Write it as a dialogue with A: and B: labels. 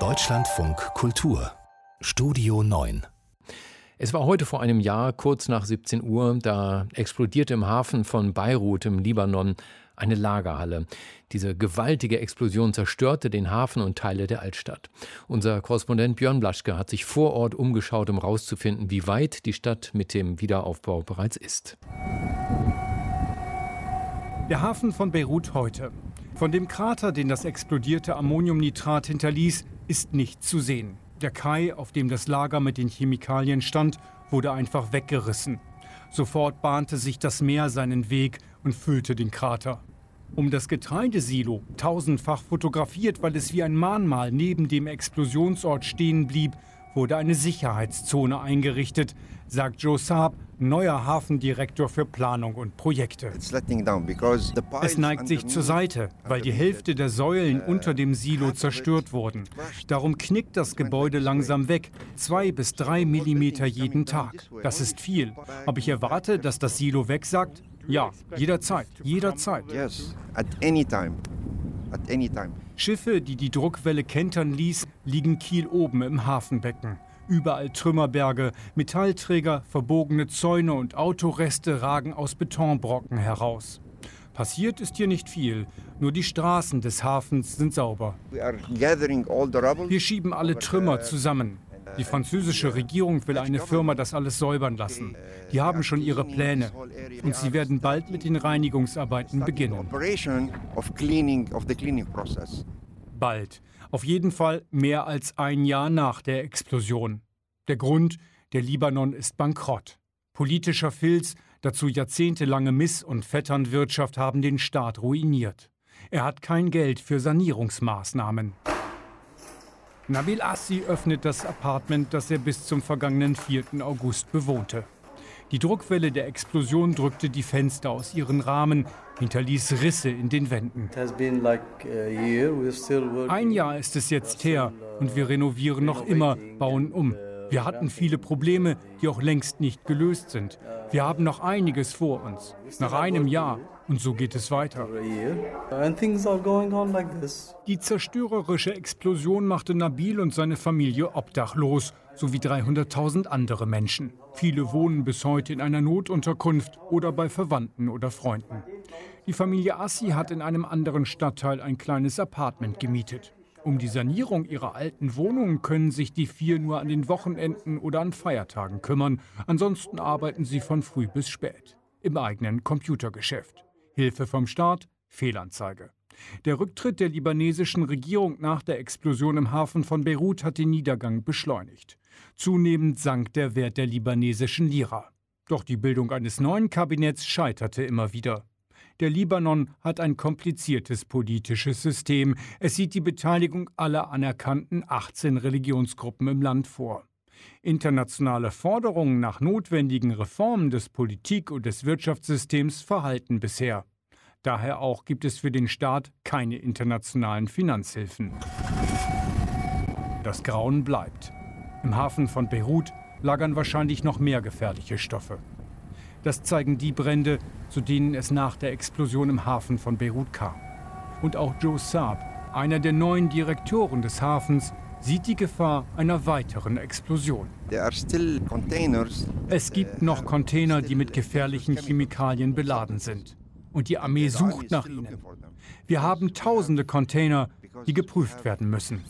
A: Deutschlandfunk Kultur Studio 9
B: es war heute vor einem Jahr, kurz nach 17 Uhr, da explodierte im Hafen von Beirut im Libanon eine Lagerhalle. Diese gewaltige Explosion zerstörte den Hafen und Teile der Altstadt. Unser Korrespondent Björn Blaschke hat sich vor Ort umgeschaut, um herauszufinden, wie weit die Stadt mit dem Wiederaufbau bereits ist.
C: Der Hafen von Beirut heute. Von dem Krater, den das explodierte Ammoniumnitrat hinterließ, ist nichts zu sehen. Der Kai, auf dem das Lager mit den Chemikalien stand, wurde einfach weggerissen. Sofort bahnte sich das Meer seinen Weg und füllte den Krater. Um das Getreidesilo, tausendfach fotografiert, weil es wie ein Mahnmal neben dem Explosionsort stehen blieb, wurde eine Sicherheitszone eingerichtet, sagt Joe Saab, neuer Hafendirektor für Planung und Projekte. Es neigt sich zur Seite, weil die Hälfte der Säulen uh, unter dem Silo zerstört wurden. Darum knickt das Gebäude langsam weg, zwei bis drei Millimeter jeden Tag. Das ist viel. Ob ich erwarte, dass das Silo wegsackt? Ja, jederzeit, jederzeit. Schiffe, die die Druckwelle kentern ließ, liegen Kiel oben im Hafenbecken. Überall Trümmerberge, Metallträger, verbogene Zäune und Autoreste ragen aus Betonbrocken heraus. Passiert ist hier nicht viel, nur die Straßen des Hafens sind sauber. Wir schieben alle Trümmer zusammen. Die französische Regierung will eine Firma das alles säubern lassen. Die haben schon ihre Pläne und sie werden bald mit den Reinigungsarbeiten beginnen. Bald. Auf jeden Fall mehr als ein Jahr nach der Explosion. Der Grund, der Libanon ist bankrott. Politischer Filz, dazu jahrzehntelange Miss- und Vetternwirtschaft haben den Staat ruiniert. Er hat kein Geld für Sanierungsmaßnahmen. Nabil Assi öffnet das Apartment, das er bis zum vergangenen 4. August bewohnte. Die Druckwelle der Explosion drückte die Fenster aus ihren Rahmen, hinterließ Risse in den Wänden. Ein Jahr ist es jetzt her und wir renovieren noch immer, bauen um. Wir hatten viele Probleme, die auch längst nicht gelöst sind. Wir haben noch einiges vor uns. Nach einem Jahr. Und so geht es weiter. Die zerstörerische Explosion machte Nabil und seine Familie obdachlos, sowie 300.000 andere Menschen. Viele wohnen bis heute in einer Notunterkunft oder bei Verwandten oder Freunden. Die Familie Assi hat in einem anderen Stadtteil ein kleines Apartment gemietet. Um die Sanierung ihrer alten Wohnungen können sich die vier nur an den Wochenenden oder an Feiertagen kümmern. Ansonsten arbeiten sie von früh bis spät. Im eigenen Computergeschäft. Hilfe vom Staat, Fehlanzeige. Der Rücktritt der libanesischen Regierung nach der Explosion im Hafen von Beirut hat den Niedergang beschleunigt. Zunehmend sank der Wert der libanesischen Lira. Doch die Bildung eines neuen Kabinetts scheiterte immer wieder. Der Libanon hat ein kompliziertes politisches System. Es sieht die Beteiligung aller anerkannten 18 Religionsgruppen im Land vor. Internationale Forderungen nach notwendigen Reformen des Politik- und des Wirtschaftssystems verhalten bisher. Daher auch gibt es für den Staat keine internationalen Finanzhilfen. Das Grauen bleibt. Im Hafen von Beirut lagern wahrscheinlich noch mehr gefährliche Stoffe. Das zeigen die Brände, zu denen es nach der Explosion im Hafen von Beirut kam. Und auch Joe Saab, einer der neuen Direktoren des Hafens, sieht die Gefahr einer weiteren Explosion. Es gibt noch Container, die mit gefährlichen Chemikalien beladen sind. Und die Armee sucht nach ihnen. Wir haben tausende Container, die geprüft werden müssen.